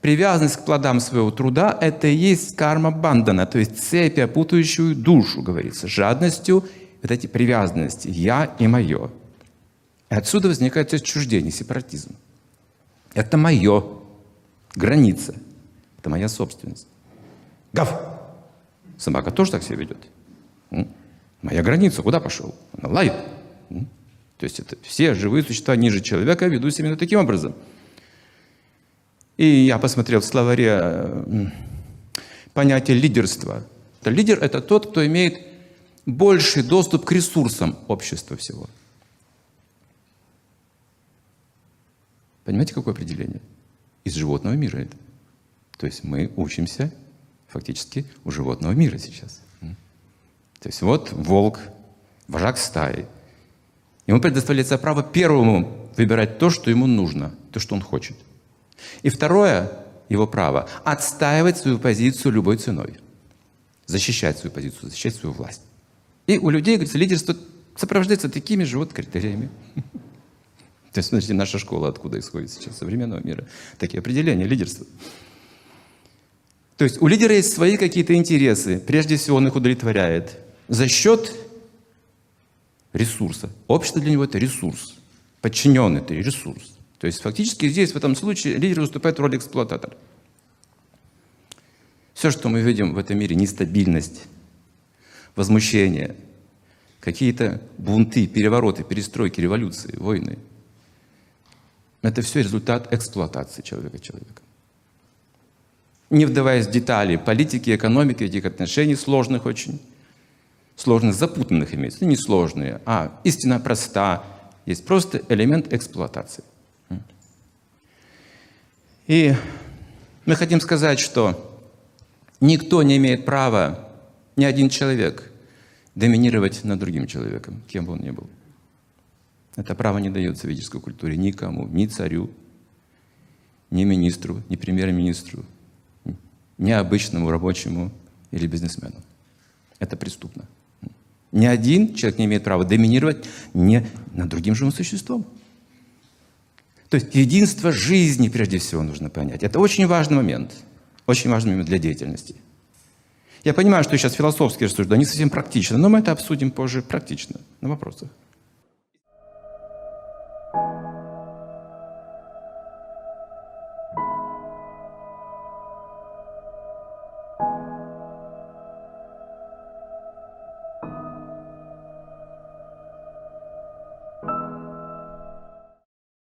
Привязанность к плодам своего труда – это и есть карма бандана, то есть цепь, опутающую душу, говорится, жадностью, вот эти привязанности «я» и «моё». И отсюда возникает отчуждение, сепаратизм. Это мое, граница, это моя собственность. Гав! Собака тоже так себя ведет. Моя граница, куда пошел? Она лает. То есть это все живые существа ниже человека ведут себя таким образом. И я посмотрел в словаре э, понятие лидерства. Лидер – это тот, кто имеет больший доступ к ресурсам общества всего. Понимаете, какое определение? Из животного мира это. То есть мы учимся фактически у животного мира сейчас. То есть вот волк, вожак стаи. Ему предоставляется право первому выбирать то, что ему нужно, то, что он хочет. И второе его право – отстаивать свою позицию любой ценой. Защищать свою позицию, защищать свою власть. И у людей, говорится, лидерство сопровождается такими же вот критериями. То есть, смотрите, наша школа откуда исходит сейчас, современного мира. Такие определения лидерства. То есть у лидера есть свои какие-то интересы. Прежде всего он их удовлетворяет за счет ресурса. Общество для него это ресурс. Подчиненный это ресурс. То есть фактически здесь, в этом случае, лидер выступает в роли эксплуататора. Все, что мы видим в этом мире, нестабильность, возмущение, какие-то бунты, перевороты, перестройки, революции, войны, это все результат эксплуатации человека человека. Не вдаваясь в детали политики, экономики, этих отношений сложных очень, сложных, запутанных имеется, не сложные, а истина проста, есть просто элемент эксплуатации. И мы хотим сказать, что никто не имеет права, ни один человек, доминировать над другим человеком, кем бы он ни был. Это право не дается в ведической культуре никому, ни царю, ни министру, ни премьер-министру, ни обычному рабочему или бизнесмену. Это преступно. Ни один человек не имеет права доминировать не над другим живым существом. То есть единство жизни прежде всего нужно понять. Это очень важный момент. Очень важный момент для деятельности. Я понимаю, что сейчас философски рассуждаю, не совсем практично, но мы это обсудим позже практично, на вопросах.